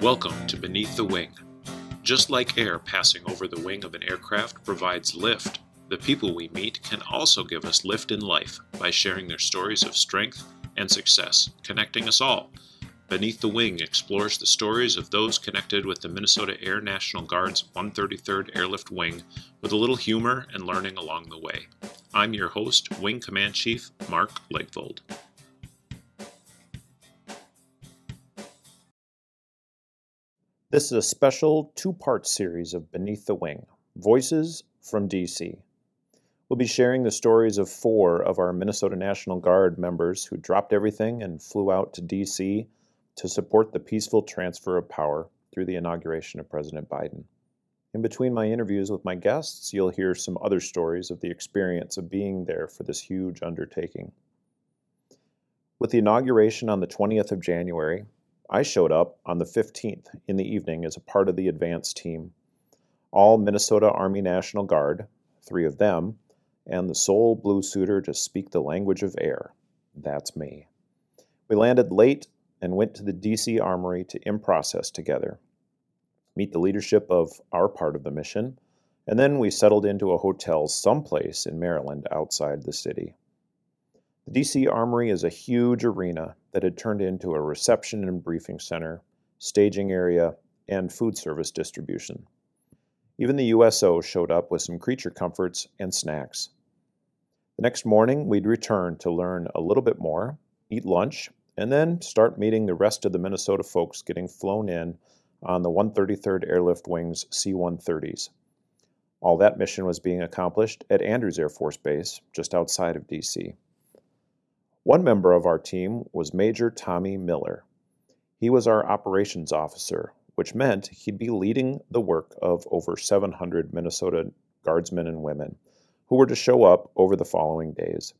Welcome to Beneath the Wing. Just like air passing over the wing of an aircraft provides lift, the people we meet can also give us lift in life by sharing their stories of strength and success, connecting us all. Beneath the Wing explores the stories of those connected with the Minnesota Air National Guard's 133rd Airlift Wing with a little humor and learning along the way. I'm your host, Wing Command Chief Mark Legvold. This is a special two part series of Beneath the Wing Voices from DC. We'll be sharing the stories of four of our Minnesota National Guard members who dropped everything and flew out to DC to support the peaceful transfer of power through the inauguration of President Biden. In between my interviews with my guests, you'll hear some other stories of the experience of being there for this huge undertaking. With the inauguration on the 20th of January, I showed up on the 15th in the evening as a part of the advance team. All Minnesota Army National Guard, three of them, and the sole blue suiter to speak the language of air. That's me. We landed late and went to the DC Armory to in process together, meet the leadership of our part of the mission, and then we settled into a hotel someplace in Maryland outside the city. The DC Armory is a huge arena that had turned into a reception and briefing center, staging area, and food service distribution. Even the USO showed up with some creature comforts and snacks. The next morning, we'd return to learn a little bit more, eat lunch, and then start meeting the rest of the Minnesota folks getting flown in on the 133rd Airlift Wing's C 130s. All that mission was being accomplished at Andrews Air Force Base, just outside of DC. One member of our team was Major Tommy Miller. He was our operations officer, which meant he'd be leading the work of over 700 Minnesota guardsmen and women who were to show up over the following days.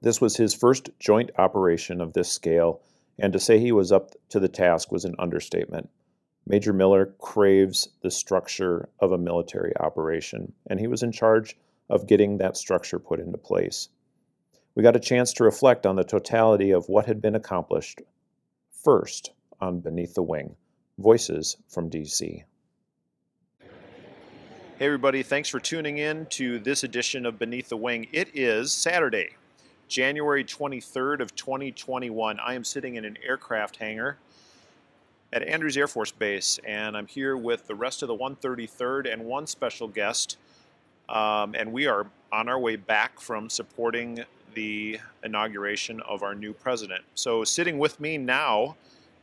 This was his first joint operation of this scale, and to say he was up to the task was an understatement. Major Miller craves the structure of a military operation, and he was in charge of getting that structure put into place we got a chance to reflect on the totality of what had been accomplished. First, on Beneath the Wing Voices from DC. Hey, everybody, thanks for tuning in to this edition of Beneath the Wing. It is Saturday, January 23rd of 2021. I am sitting in an aircraft hangar at Andrews Air Force Base, and I'm here with the rest of the 133rd and one special guest. Um, and we are on our way back from supporting the inauguration of our new president. So, sitting with me now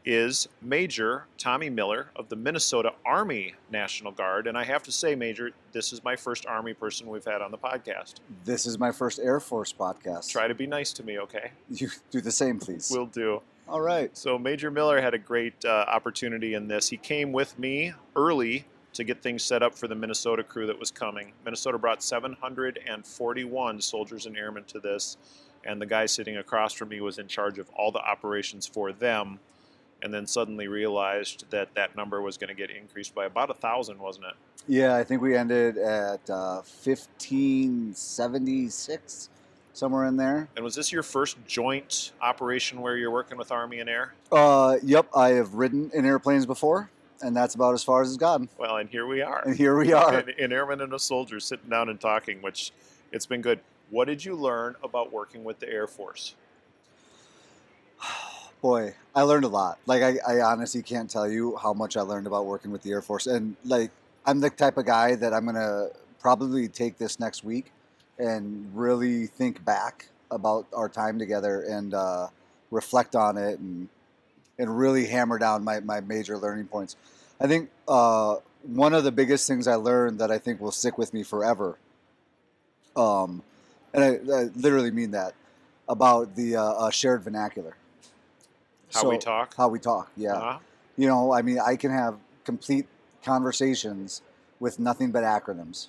is Major Tommy Miller of the Minnesota Army National Guard. And I have to say, Major, this is my first Army person we've had on the podcast. This is my first Air Force podcast. Try to be nice to me, okay? You do the same, please. Will do. All right. So, Major Miller had a great uh, opportunity in this. He came with me early to get things set up for the Minnesota crew that was coming. Minnesota brought 741 soldiers and airmen to this, and the guy sitting across from me was in charge of all the operations for them. And then suddenly realized that that number was going to get increased by about a thousand, wasn't it? Yeah, I think we ended at uh, 1576, somewhere in there. And was this your first joint operation where you're working with Army and Air? Uh, yep, I have ridden in airplanes before and that's about as far as it's gotten. Well, and here we are. And here we are. An, an airman and a soldier sitting down and talking, which it's been good. What did you learn about working with the Air Force? Boy, I learned a lot. Like I, I honestly can't tell you how much I learned about working with the Air Force. And like I'm the type of guy that I'm gonna probably take this next week and really think back about our time together and uh, reflect on it and and really hammer down my, my major learning points. I think uh, one of the biggest things I learned that I think will stick with me forever, um, and I, I literally mean that, about the uh, uh, shared vernacular. How so, we talk? How we talk, yeah. Uh-huh. You know, I mean, I can have complete conversations with nothing but acronyms.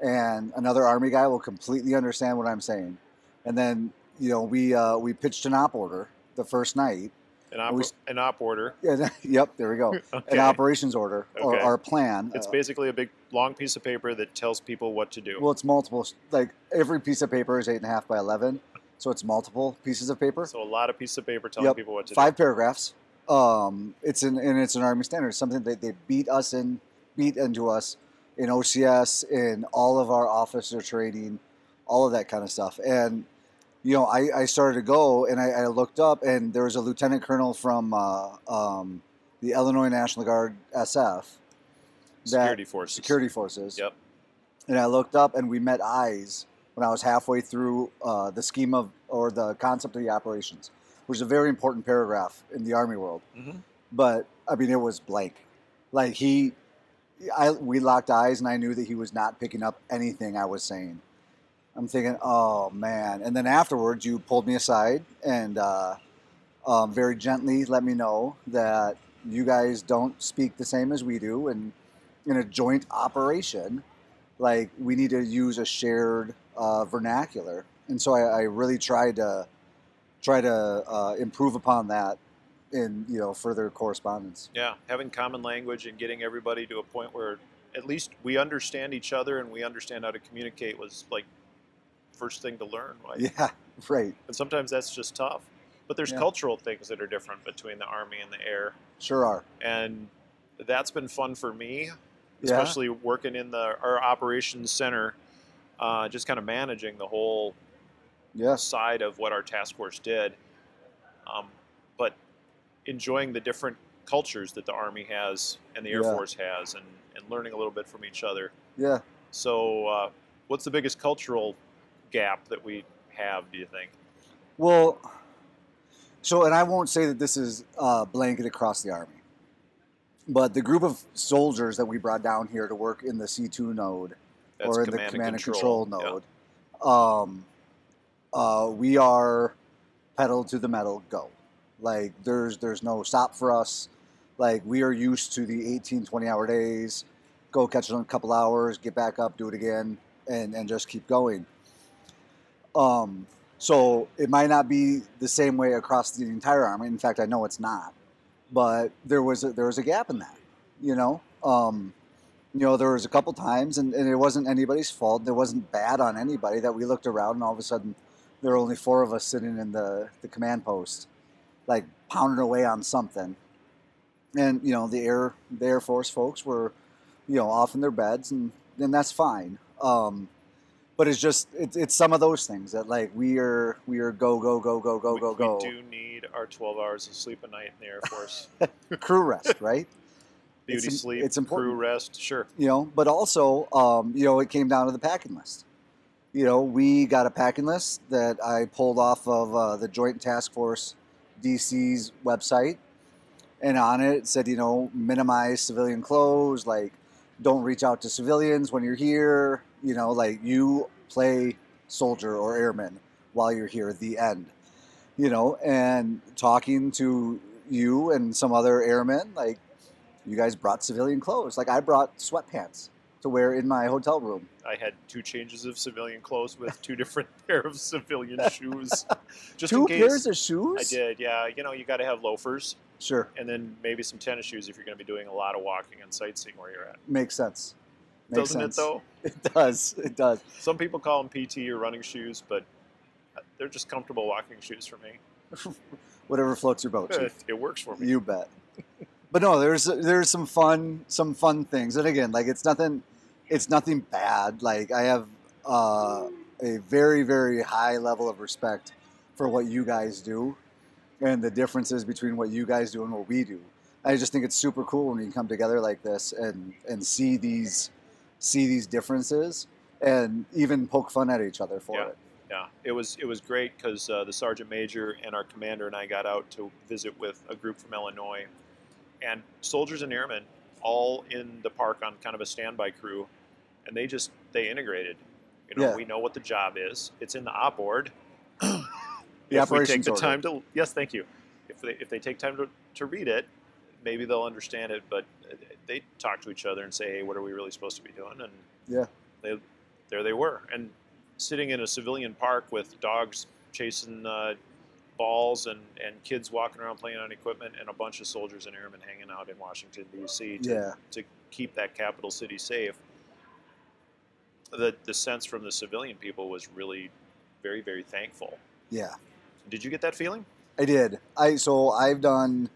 And another Army guy will completely understand what I'm saying. And then, you know, we, uh, we pitched an op order the first night an op, we, an op order. Yeah, yep, there we go. okay. An operations order or okay. our plan. It's uh, basically a big long piece of paper that tells people what to do. Well, it's multiple. Like every piece of paper is eight and a half by eleven, so it's multiple pieces of paper. So a lot of pieces of paper telling yep. people what to Five do. paragraphs Um, it's an and it's an Army standard. Something that they beat us in, beat into us in OCS, in all of our officer training, all of that kind of stuff. And you know, I, I started to go and I, I looked up, and there was a lieutenant colonel from uh, um, the Illinois National Guard SF, Security forces. security forces. Yep. And I looked up, and we met eyes when I was halfway through uh, the scheme of or the concept of the operations, which is a very important paragraph in the Army world. hmm But I mean, it was blank. Like he, I we locked eyes, and I knew that he was not picking up anything I was saying. I'm thinking, oh man! And then afterwards, you pulled me aside and uh, um, very gently let me know that you guys don't speak the same as we do, and in a joint operation, like we need to use a shared uh, vernacular. And so I, I really tried to try to uh, improve upon that in you know further correspondence. Yeah, having common language and getting everybody to a point where at least we understand each other and we understand how to communicate was like first thing to learn. Like, Yeah, right. And sometimes that's just tough. But there's Yeah. cultural things that are different between the Army and the Air. Sure are. And that's been fun for me, Yeah. especially working in the our operations center, uh, just kind of managing the whole Yes. side of what our task force did. Um, but enjoying the different cultures that the Army has and the Air Yeah. Force has, and, and learning a little bit from each other. Yeah. So, uh, what's the biggest cultural gap that we have? Do you think? Well, so and I won't say that this is uh, blanket across the army, but the group of soldiers that we brought down here to work in the C2 node That's or in command the command and and control, control. node, um, uh, we are pedal to the metal, go. Like there's there's no stop for us. Like we are used to the 18, 20 hour days. Go catch it in a couple hours, get back up, do it again, and and just keep going. Um, so it might not be the same way across the entire army. In fact, I know it's not. But there was a, there was a gap in that. You know, um, you know, there was a couple times, and, and it wasn't anybody's fault. It wasn't bad on anybody that we looked around, and all of a sudden, there were only four of us sitting in the the command post, like pounding away on something. And you know, the air the Air Force folks were, you know, off in their beds, and and that's fine. Um, but it's just it's, it's some of those things that like we are we are go go go go go we, go go We do need our 12 hours of sleep a night in the Air Force. crew rest right Beauty im- sleep, it's important. crew rest. Sure. you know but also um, you know it came down to the packing list you know we got a packing list that i pulled off of uh, the joint task force dc's website and on it it said you know minimize civilian clothes like don't reach out to civilians when you're here you know like you play soldier or airman while you're here the end you know and talking to you and some other airmen like you guys brought civilian clothes like i brought sweatpants to wear in my hotel room I had two changes of civilian clothes with two different pair of civilian shoes. Just two in case. pairs of shoes I did, yeah. You know, you got to have loafers sure and then maybe some tennis shoes if you're going to be doing a lot of walking and sightseeing where you're at. makes sense makes Doesn't sense it though? it does it does Some people call them PT or running shoes, but they're just comfortable walking shoes for me. whatever floats your boat It, it works for me. You bet. But no, there's there's some fun some fun things, and again, like it's nothing it's nothing bad. Like I have uh, a very very high level of respect for what you guys do, and the differences between what you guys do and what we do. I just think it's super cool when we come together like this and and see these see these differences and even poke fun at each other for Yeah. it. Yeah, it was it was great because uh, the sergeant major and our commander and I got out to visit with a group from Illinois, and soldiers and airmen all in the park on kind of a standby crew, and they just they integrated. You know, Yeah. we know what the job is. It's in the op board. The if we take the order. time to yes, thank you. If they if they take time to, to read it, maybe they'll understand it. But they talk to each other and say, hey, what are we really supposed to be doing? And Yeah. they there they were, and sitting in a civilian park with dogs chasing uh, balls and, and kids walking around playing on equipment and a bunch of soldiers and airmen hanging out in Washington D.C. to, Yeah. to keep that capital city safe. The the sense from the civilian people was really very very thankful. Yeah. Did you get that feeling? I did. I so I've done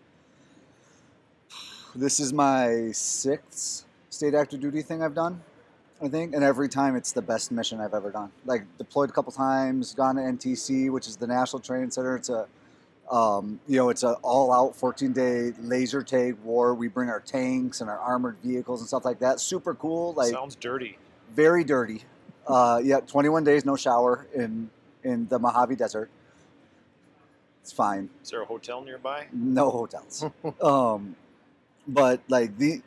this is my sixth state active duty thing I've done, I think, and every time it's the best mission I've ever done. Like deployed a couple times, gone to NTC, which is the National Training Center. It's a, um, you know, it's an all-out 14-day laser tag war. We bring our tanks and our armored vehicles and stuff like that. Super cool. Like Sounds dirty. very dirty. Uh, yeah, 21 days no shower in in the Mojave Desert. It's fine. Is there a hotel nearby? No hotels. um, but like the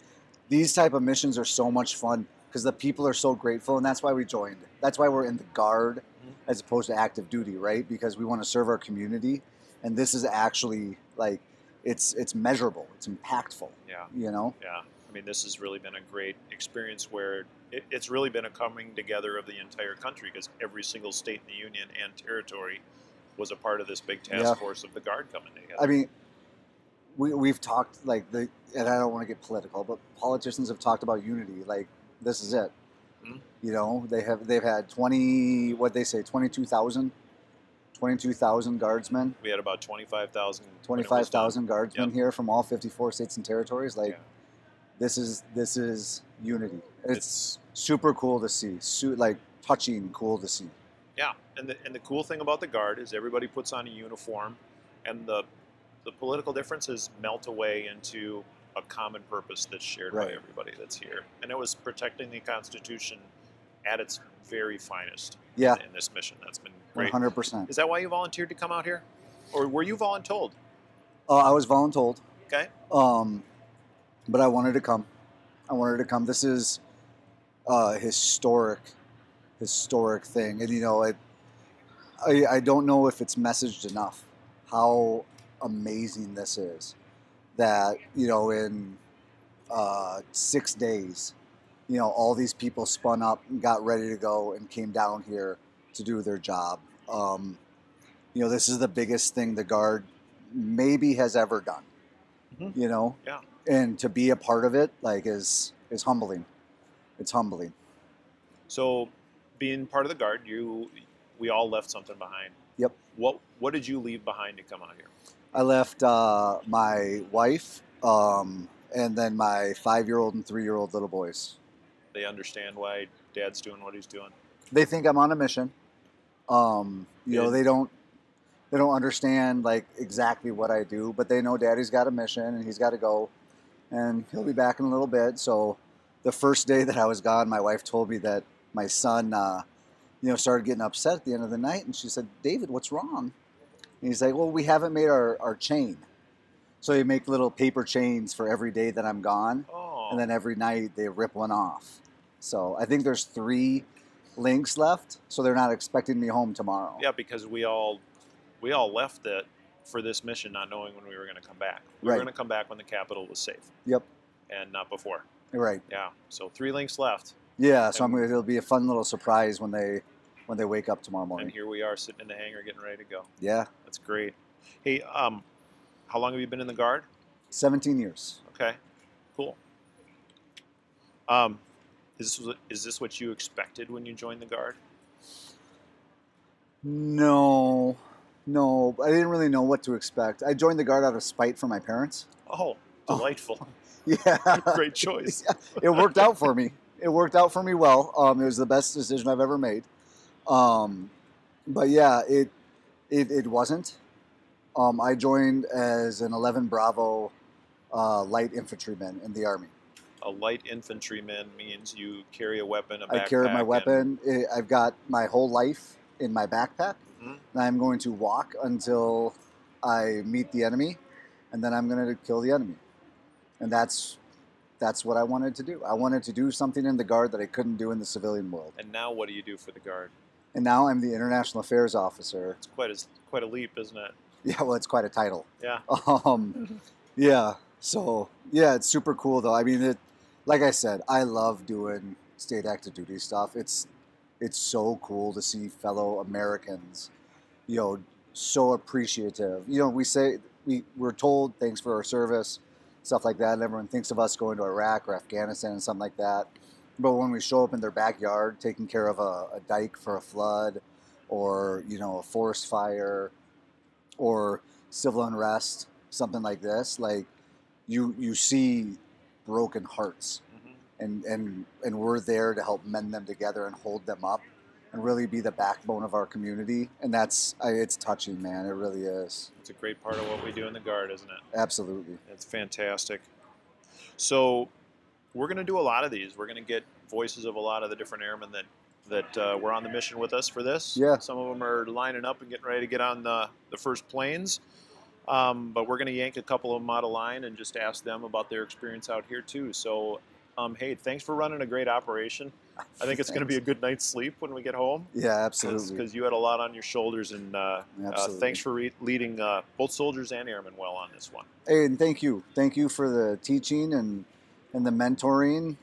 these type of missions are so much fun because the people are so grateful, and that's why we joined. That's why we're in the guard Mhm. as opposed to active duty, right? Because we want to serve our community, and this is actually like it's it's measurable, it's impactful. Yeah. You know, Yeah, I mean, this has really been a great experience where it, it's really been a coming together of the entire country because every single state in the union and territory was a part of this big task Yeah. force of the Guard coming together. I mean, we we've talked like the, and I don't want to get political, but politicians have talked about unity. Like this is it. Mhm. You know, they have they've had twenty what they say 22,000 22,000 guardsmen, we had about 25,000. when it was twenty five thousand guardsmen Yep. here from all fifty four states and territories. Like Yeah. this is this is unity. It's, It's, super cool to see. Su- like touching, cool to see. yeah, and the, and the cool thing about the Guard is everybody puts on a uniform, and the the political differences melt away into a common purpose that's shared by everybody that's here. And it was protecting the Constitution at its very finest Yeah, in this mission. That's been great. hundred percent. Is that why you volunteered to come out here, or were you voluntold? Uh, I was voluntold. Okay. Um, but I wanted to come. I wanted to come. This is a historic, historic thing, and you know, it, I I don't know if it's messaged enough how amazing this is. That you know, in uh, six days, you know, all these people spun up and got ready to go and came down here to do their job. Um, you know, this is the biggest thing the guard maybe has ever done. Mhm. You know, Yeah. and to be a part of it, like, is is humbling. It's humbling. So, being part of the guard, you we all left something behind. Yep. What What did you leave behind to come out here? I left uh, my wife um, and then my five-year-old and three-year-old little boys. They understand why Dad's doing what he's doing. They think I'm on a mission. Um, you know, they don't they don't understand like exactly what I do, but they know Daddy's got a mission and he's got to go, and he'll be back in a little bit. So, the first day that I was gone, my wife told me that my son, uh, you know, started getting upset at the end of the night, and she said, "David, what's wrong?" And he's like, "Well, we haven't made our our chain." So they make little paper chains for every day that I'm gone, Oh, and then oh. every night they rip one off. So I think there's three links left, so they're not expecting me home tomorrow. yeah, because we all we all left it for this mission, not knowing when we were going to come back. We were going to come back when the capital was safe, Yep. and not before. Right. Yeah. So three links left, Yeah. So I'm it'll be a fun little surprise when they when they wake up tomorrow morning. and here we are sitting in the hangar getting ready to go. Yeah. That's great. Hey, um, how long have you been in the guard? 17 years. Okay, cool. Um, is this is this what you expected when you joined the guard? No. No, I didn't really know what to expect. I joined the guard out of spite for my parents. Oh, Oh. delightful! Yeah. Great choice. it worked out for me. It worked out for me well. Um, it was the best decision I've ever made. Um, but yeah, it it, it wasn't. Um, I joined as an 11 Bravo uh, light infantryman in the army. A light infantryman means you carry a weapon, a backpack. I carry my weapon. I- I've got my whole life in my backpack, Mhm. and I'm going to walk until I meet the enemy, and then I'm going to kill the enemy. And that's that's what I wanted to do. I wanted to do something in the guard that I couldn't do in the civilian world. And now, what do you do for the guard? And now I'm the international affairs officer. It's quite a quite a leap, isn't it? Yeah, well, it's quite a title. Yeah. Um, yeah. So yeah, it's super cool though. I mean, it, like I said, I love doing state active duty stuff. It's it's so cool to see fellow Americans, you know, so appreciative. You know, we say we we're told thanks for our service, stuff like that, and everyone thinks of us going to Iraq or Afghanistan and something like that. But when we show up in their backyard, taking care of a, a dike for a flood, or you know, a forest fire, or civil unrest, something like this, like you you see broken hearts, Mhm. and and and we're there to help mend them together and hold them up, and really be the backbone of our community. And that's it's touching, man. It really is. It's a great part of what we do in the Guard, isn't it? Absolutely. It's fantastic. So we're going to do a lot of these. We're going to get voices of a lot of the different airmen that that uh, were on the mission with us for this. Yeah. Some of them are lining up and getting ready to get on the, the first planes. Um, but we're going to yank a couple of them out of line and just ask them about their experience out here too. So, um, hey, thanks for running a great operation. I think it's going to be a good night's sleep when we get home Yeah, absolutely. because you had a lot on your shoulders. And uh, uh, thanks for re- leading uh, both soldiers and airmen well on this one. Hey, and thank you, thank you for the teaching and and the mentoring.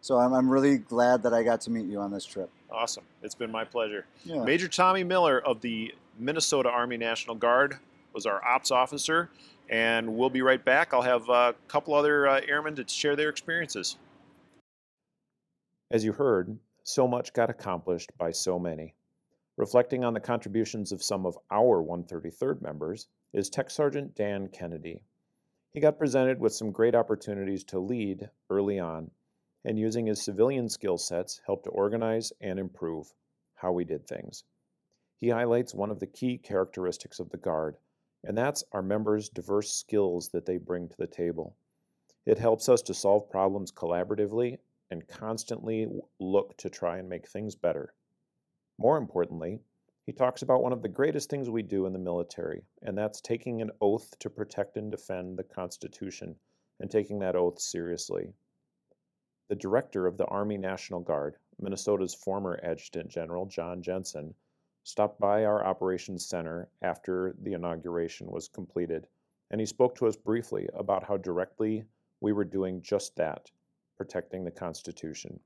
So I'm I'm really glad that I got to meet you on this trip. Awesome. It's been my pleasure. Yeah. Major Tommy Miller of the Minnesota Army National Guard was our ops officer, and we'll be right back. I'll have a couple other uh, airmen to share their experiences. As you heard, so much got accomplished by so many. Reflecting on the contributions of some of our 133rd members is Tech Sergeant Dan Kennedy. He got presented with some great opportunities to lead early on, and using his civilian skill sets helped to organize and improve how we did things. He highlights one of the key characteristics of the Guard, and that's our members' diverse skills that they bring to the table. It helps us to solve problems collaboratively and constantly look to try and make things better. More importantly, he talks about one of the greatest things we do in the military, and that's taking an oath to protect and defend the Constitution and taking that oath seriously. The director of the Army National Guard, Minnesota's former Adjutant General Jon Jensen, stopped by our operations center after the inauguration was completed, and he spoke to us briefly about how directly we were doing just that protecting the Constitution.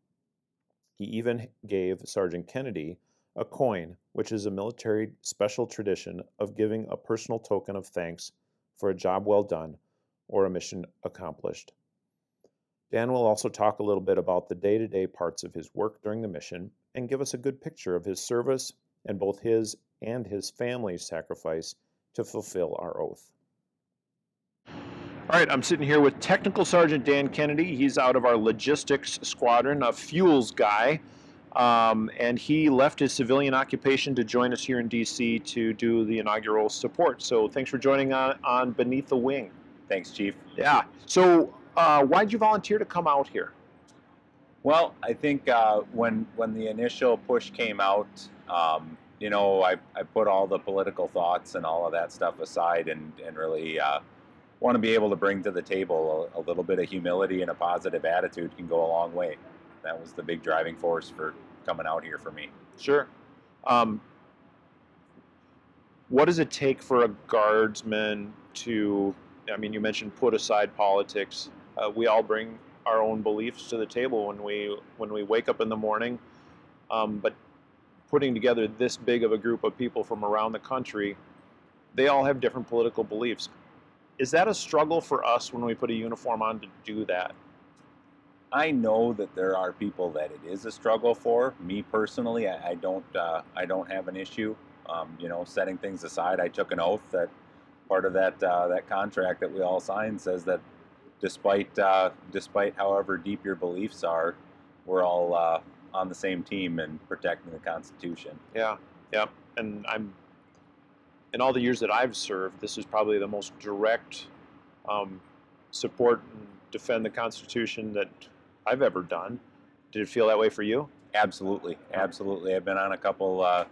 He even gave Sergeant Kennedy a coin, which is a military special tradition of giving a personal token of thanks for a job well done or a mission accomplished. Dan will also talk a little bit about the day to day parts of his work during the mission and give us a good picture of his service and both his and his family's sacrifice to fulfill our oath. All right, I'm sitting here with Technical Sergeant Dan Kennedy. He's out of our logistics squadron, a fuels guy. Um, and he left his civilian occupation to join us here in DC to do the inaugural support. So thanks for joining on, on Beneath the Wing. Thanks, Chief. Yeah. So uh, why'd you volunteer to come out here? Well, I think uh, when when the initial push came out, um, you know, I, I put all the political thoughts and all of that stuff aside, and and really uh, want to be able to bring to the table a, a little bit of humility and a positive attitude can go a long way. That was the big driving force for coming out here for me. Sure. Um, what does it take for a guardsman to, I mean, you mentioned put aside politics. Uh, we all bring our own beliefs to the table when we when we wake up in the morning. Um, but putting together this big of a group of people from around the country, they all have different political beliefs. Is that a struggle for us when we put a uniform on to do that? I know that there are people that it is a struggle for. Me personally, I, I don't uh, I don't have an issue. Um, you know, setting things aside, I took an oath that part of that uh, that contract that we all signed says that despite uh, despite however deep your beliefs are, we're all uh, on the same team and protecting the Constitution. Yeah, yeah. And I'm in all the years that I've served, this is probably the most direct um, support and defend the Constitution that I've ever done. Did it feel that way for you? Absolutely, absolutely. I've been on a couple uh,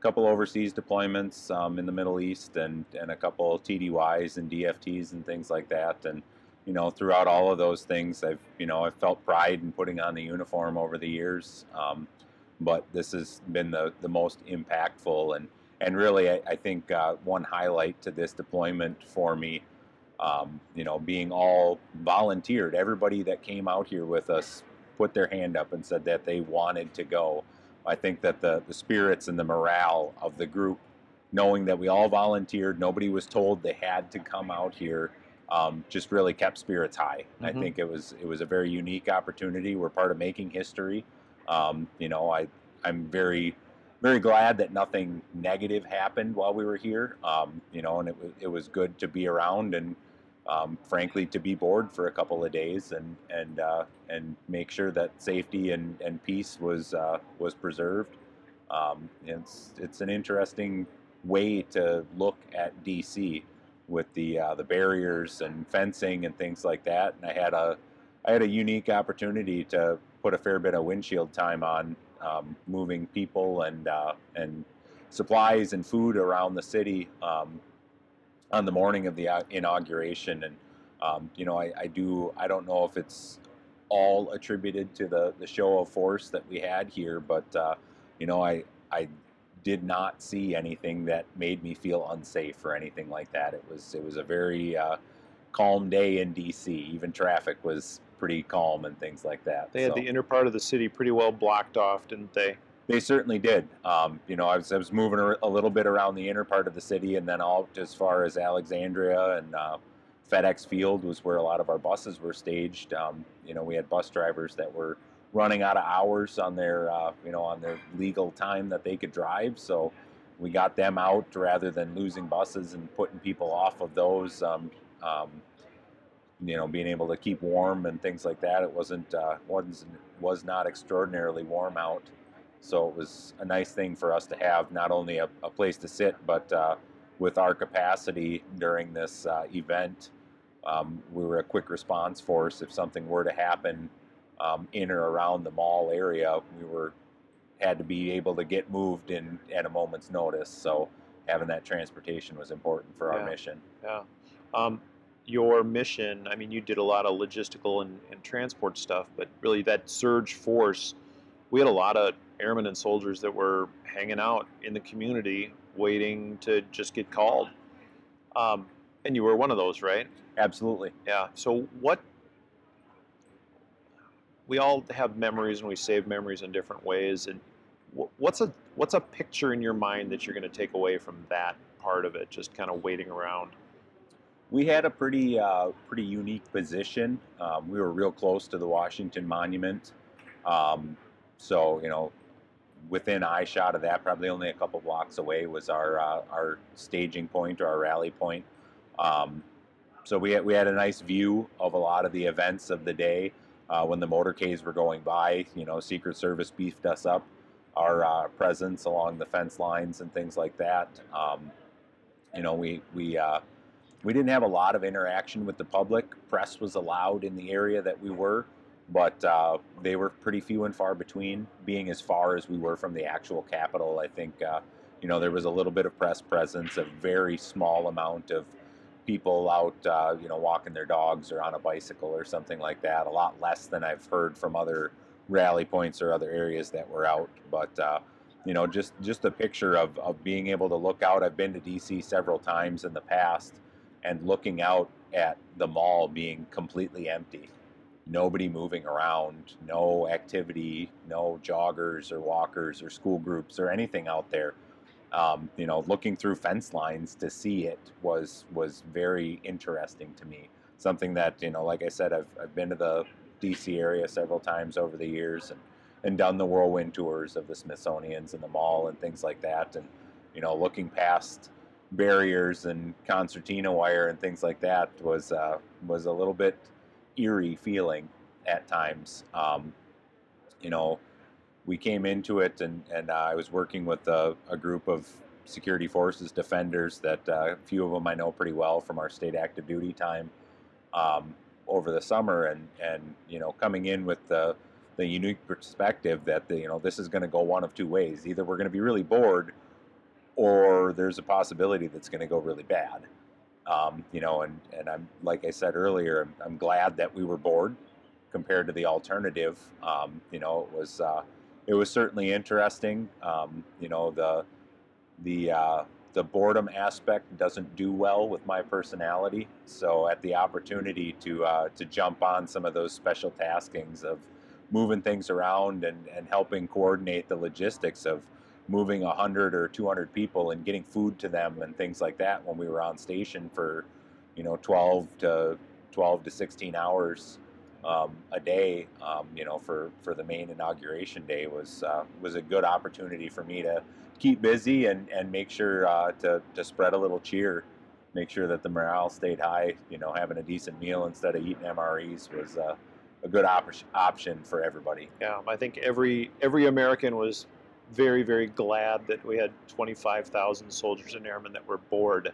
couple overseas deployments um, in the Middle East and and a couple TDYs and DFTs and things like that. And you know, throughout all of those things, I've you know I've felt pride in putting on the uniform over the years. Um, but this has been the the most impactful and and really I, I think uh, one highlight to this deployment for me. Um, you know, being all volunteered, everybody that came out here with us put their hand up and said that they wanted to go. I think that the, the spirits and the morale of the group, knowing that we all volunteered, nobody was told they had to come out here, um, just really kept spirits high. I Mhm. think it was it was a very unique opportunity. We're part of making history. Um, you know, I I'm very very glad that nothing negative happened while we were here. Um, you know, and it was it was good to be around and um, frankly, to be bored for a couple of days and and uh, and make sure that safety and, and peace was uh, was preserved. Um, it's it's an interesting way to look at DC with the uh, the barriers and fencing and things like that. And I had a I had a unique opportunity to put a fair bit of windshield time on um, moving people and uh, and supplies and food around the city um, on the morning of the uh, inauguration. And um, you know, I, I, do I don't know if it's all attributed to the the show of force that we had here, but uh, you know, I I did not see anything that made me feel unsafe or anything like that. It was it was a very uh, calm day in DC. Even traffic was pretty calm and things like that. They had the inner part of the city pretty well blocked off, didn't they? They certainly did. Um, you know, I was, I was moving a little bit around the inner part of the city, and then out as far as Alexandria and uh, FedEx Field was where a lot of our buses were staged. Um, you know, we had bus drivers that were running out of hours on their, uh, you know, on their legal time that they could drive. So we got them out rather than losing buses and putting people off of those. Um, um you know, being able to keep warm and things like that. It wasn't uh, was was not extraordinarily warm out, so it was a nice thing for us to have not only a, a place to sit, but uh, with our capacity during this uh, event, um, we were a quick response force. If something were to happen um, in or around the mall area, we were had to be able to get moved in at a moment's notice. So having that transportation was important for yeah. our mission. Yeah. Um, your mission, I mean, you did a lot of logistical and, and transport stuff, but really that surge force, we had a lot of airmen and soldiers that were hanging out in the community waiting to just get called. Um, and you were one of those, right? Absolutely. Yeah. So what? We all have memories and we save memories in different ways. And what's a what's a picture in your mind that you're going to take away from that part of it? Just kind of waiting around we had a pretty uh, pretty unique position. Um, we were real close to the Washington Monument, um, so you know, within eye shot of that, probably only a couple blocks away was our uh, our staging point or our rally point. Um, so we had, we had a nice view of a lot of the events of the day uh, when the motorcades were going by. You know, Secret Service beefed us up our uh, presence along the fence lines and things like that. Um, you know, we we uh, we didn't have a lot of interaction with the public. Press was allowed in the area that we were, but uh, they were pretty few and far between. Being as far as we were from the actual capital, I think uh, you know there was a little bit of press presence, a very small amount of people out, uh, you know, walking their dogs or on a bicycle or something like that. A lot less than I've heard from other rally points or other areas that were out, but. Uh, you know, just just a picture of, of being able to look out. I've been to DC several times in the past, and looking out at the mall being completely empty. Nobody moving around, no activity, no joggers or walkers or school groups or anything out there. Um, you know, looking through fence lines to see it was was very interesting to me. Something that you know, like I said, I've I've been to the DC area several times over the years and and done the whirlwind tours of the Smithsonian's and the mall and things like that. And you know, looking past barriers and concertina wire and things like that was uh, was a little bit eerie feeling at times. Um, you know, we came into it and, and uh, I was working with a, a, group of security forces defenders that uh, a few of them I know pretty well from our state active duty time um, over the summer and, and, you know, coming in with the, the unique perspective that, the, you know, this is going to go one of two ways. Either we're going to be really bored or there's a possibility that's going to go really bad. Um, you know, and, and I'm like I said earlier, I'm, I'm, glad that we were bored compared to the alternative. Um, you know, it was uh, it was certainly interesting. Um, you know, the the uh, the boredom aspect doesn't do well with my personality. So at the opportunity to uh, to jump on some of those special taskings of moving things around and, and helping coordinate the logistics of moving 100 or 200 people and getting food to them and things like that when we were on station for you know 12 to 12 to 16 hours um, a day um, you know for for the main inauguration day was uh, was a good opportunity for me to keep busy and and make sure uh, to to spread a little cheer make sure that the morale stayed high. You know, having a decent meal instead of eating MREs was uh, a good op- option for everybody. Yeah, I think every every American was very very glad that we had 25,000 soldiers and airmen that were bored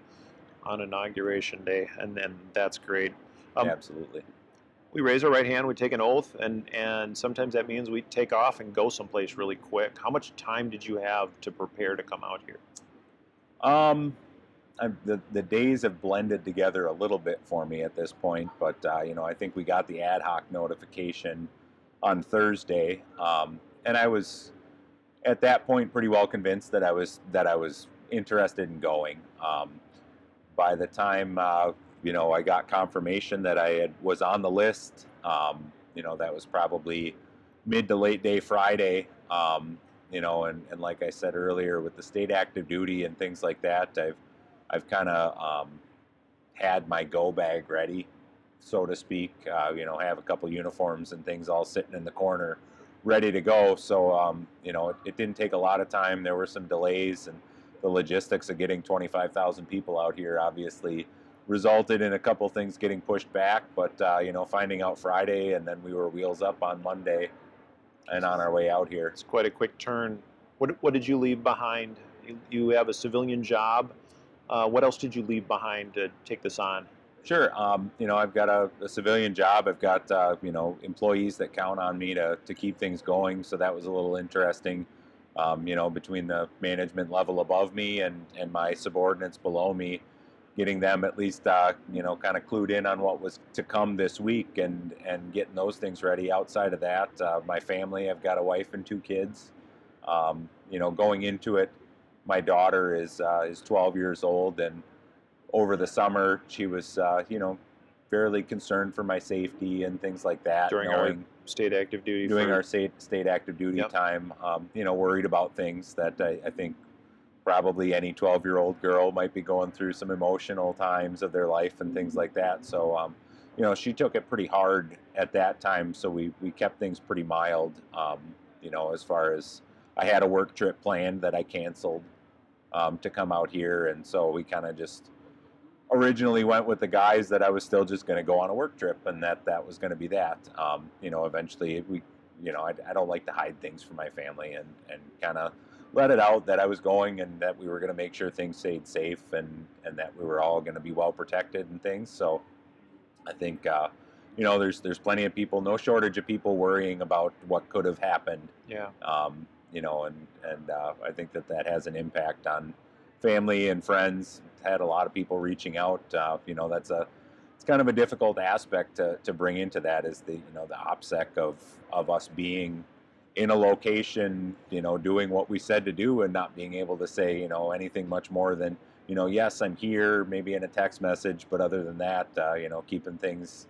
on inauguration day, and and that's great. Um, Absolutely. we raise our right hand, we take an oath, and and sometimes that means we take off and go someplace really quick. How much time did you have to prepare to come out here? Um, I, the the days have blended together a little bit for me at this point, but uh, you know I think we got the ad hoc notification on Thursday, um, and I was at that point pretty well convinced that I was that I was interested in going. Um, by the time uh, you know I got confirmation that I had was on the list, um, you know that was probably mid to late day Friday. Um, you know, and, and like I said earlier, with the state active duty and things like that, I've I've kind of um, had my go bag ready, so to speak. Uh, you know, have a couple uniforms and things all sitting in the corner, ready to go. So um, you know, it, it didn't take a lot of time. There were some delays, and the logistics of getting 25,000 people out here obviously resulted in a couple things getting pushed back. But uh, you know, finding out Friday, and then we were wheels up on Monday, and on our way out here. It's quite a quick turn. What what did you leave behind? You, you have a civilian job. Uh, what else did you leave behind to take this on? Sure. Um, you know, I've got a, a civilian job. I've got uh, you know employees that count on me to to keep things going. So that was a little interesting. Um, you know, between the management level above me and and my subordinates below me, getting them at least uh, you know kind of clued in on what was to come this week and and getting those things ready. Outside of that, uh, my family. I've got a wife and two kids. Um, you know, going into it, my daughter is uh, is 12 years old, and over the summer she was uh, you know fairly concerned for my safety and things like that. During our State active duty. for- our state state active duty Yep. time, um, you know, worried about things that I, I think probably any 12 year old girl might be going through some emotional times of their life and things like that. So, um, you know, she took it pretty hard at that time. So we, we kept things pretty mild, um, you know, as far as I had a work trip planned that I canceled um, to come out here. And so we kind of just originally went with the guys that I was still just going to go on a work trip and that that was going to be that. Um, you know, eventually we, you know, I, I don't like to hide things from my family and, and kind of let it out that I was going and that we were going to make sure things stayed safe and, and that we were all going to be well protected and things. So I think, uh, you know, there's, there's plenty of people, no shortage of people worrying about what could have happened Yeah. um, you know, and and uh, I think that that has an impact on family and friends. Had a lot of people reaching out. Uh, you know, that's a it's kind of a difficult aspect to, to bring into that is the you know the opsec of of us being in a location, you know, doing what we said to do and not being able to say you know anything much more than you know yes I'm here maybe in a text message, but other than that, uh, you know, keeping things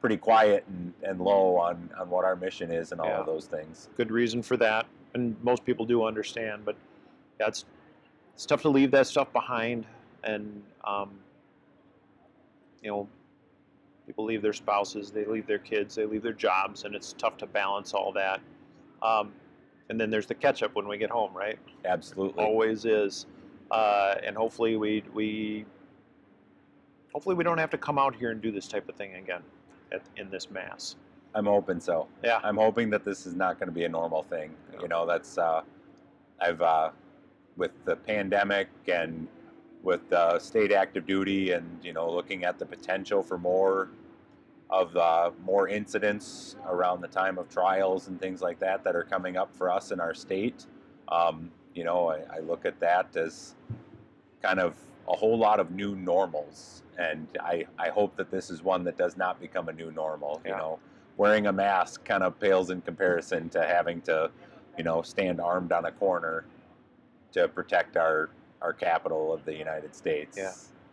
pretty quiet and, and low on, on what our mission is and all Yeah. of those things. Good reason for that, and most people do understand. But yeah, it's tough to leave that stuff behind, and um, you know, people leave their spouses, they leave their kids, they leave their jobs, and it's tough to balance all that. Um, and then there's the catch up when we get home, right? Absolutely. always is, uh, and hopefully we we hopefully we don't have to come out here and do this type of thing again at, in this mass. I'm hoping so. Yeah. I'm hoping that this is not going to be a normal thing. Yeah. You know, that's uh, I've uh, with the pandemic and with the state active duty, and you know, looking at the potential for more of uh, more incidents around the time of trials and things like that that are coming up for us in our state. Um, you know, I, I look at that as kind of a whole lot of new normals, and I, I hope that this is one that does not become a new normal. You know, wearing a mask kind of pales in comparison to having to, you know, stand armed on a corner to protect our our capital of the United States. Yeah.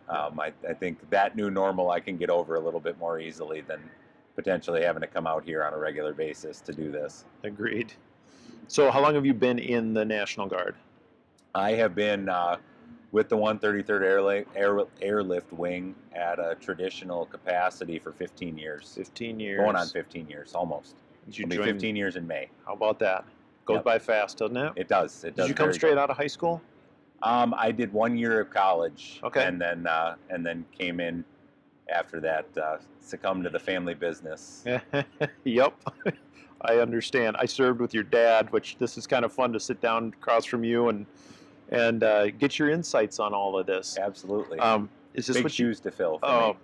Um, I, I think that new normal I can get over a little bit more easily than potentially having to come out here on a regular basis to do this. Agreed. So, how long have you been in the National Guard? I have been uh, with the 133rd Airla- Air, Airlift Wing at a traditional capacity for 15 years. 15 years. Going on 15 years, almost. Did you It'll be 15 years in May. How about that? Goes Yep. by fast, doesn't it? It does. It does. Did you come straight good. out of high school? Um, I did one year of college, Okay. and then uh, and then came in after that. Uh, succumbed to the family business. yep. I understand. I served with your dad, which this is kind of fun to sit down across from you and and uh, get your insights on all of this. Absolutely, Um, is this big what you? shoes to fill. For Oh, me.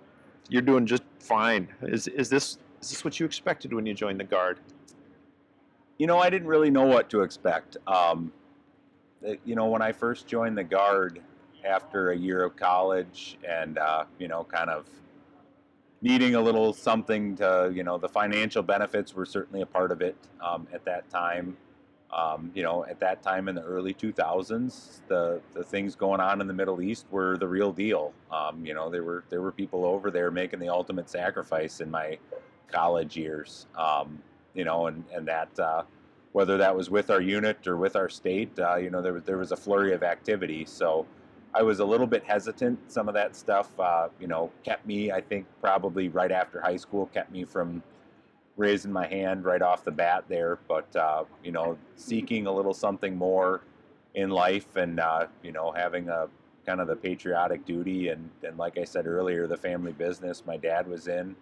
you're doing just fine. Is is this is this what you expected when you joined the guard? You know, I didn't really know what to expect. Um, uh, you know, when I first joined the guard after a year of college, and uh, you know, kind of needing a little something to, you know, the financial benefits were certainly a part of it um, at that time. Um, you know, at that time in the early 2000s, the the things going on in the Middle East were the real deal. Um, you know, there were there were people over there making the ultimate sacrifice in my college years. Um, you know, and and that uh, whether that was with our unit or with our state, uh, you know, there was there was a flurry of activity. So I was a little bit hesitant. Some of that stuff, uh, you know, kept me. I think probably right after high school, kept me from raising my hand right off the bat there. But uh, you know, seeking a little something more in life, and uh, you know, having a kind of the patriotic duty, and and like I said earlier, the family business my dad was in.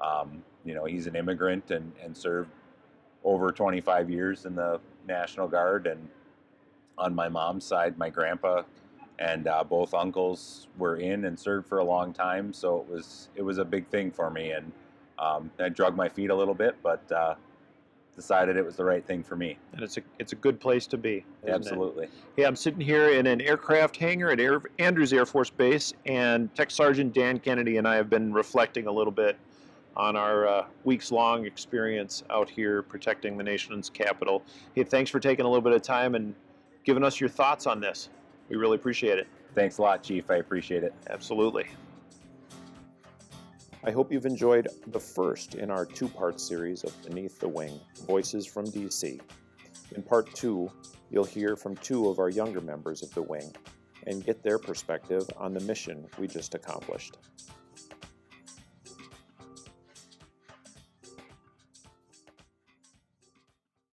Um, you know, he's an immigrant and, and served over 25 years in the National Guard. And on my mom's side, my grandpa and uh, both uncles were in and served for a long time. So it was it was a big thing for me, and um, I drug my feet a little bit, but uh, decided it was the right thing for me. And it's a it's a good place to be. isn't it? Absolutely. Yeah, I'm sitting here in an aircraft hangar at Air, Andrews Air Force Base, and Tech Sergeant Dan Kennedy and I have been reflecting a little bit on our uh, weeks long experience out here protecting the nation's capital. Hey, thanks for taking a little bit of time and giving us your thoughts on this. We really appreciate it. Thanks a lot, Chief. I appreciate it. Absolutely. I hope you've enjoyed the first in our two part series of Beneath the Wing Voices from DC. In part two, you'll hear from two of our younger members of the wing and get their perspective on the mission we just accomplished.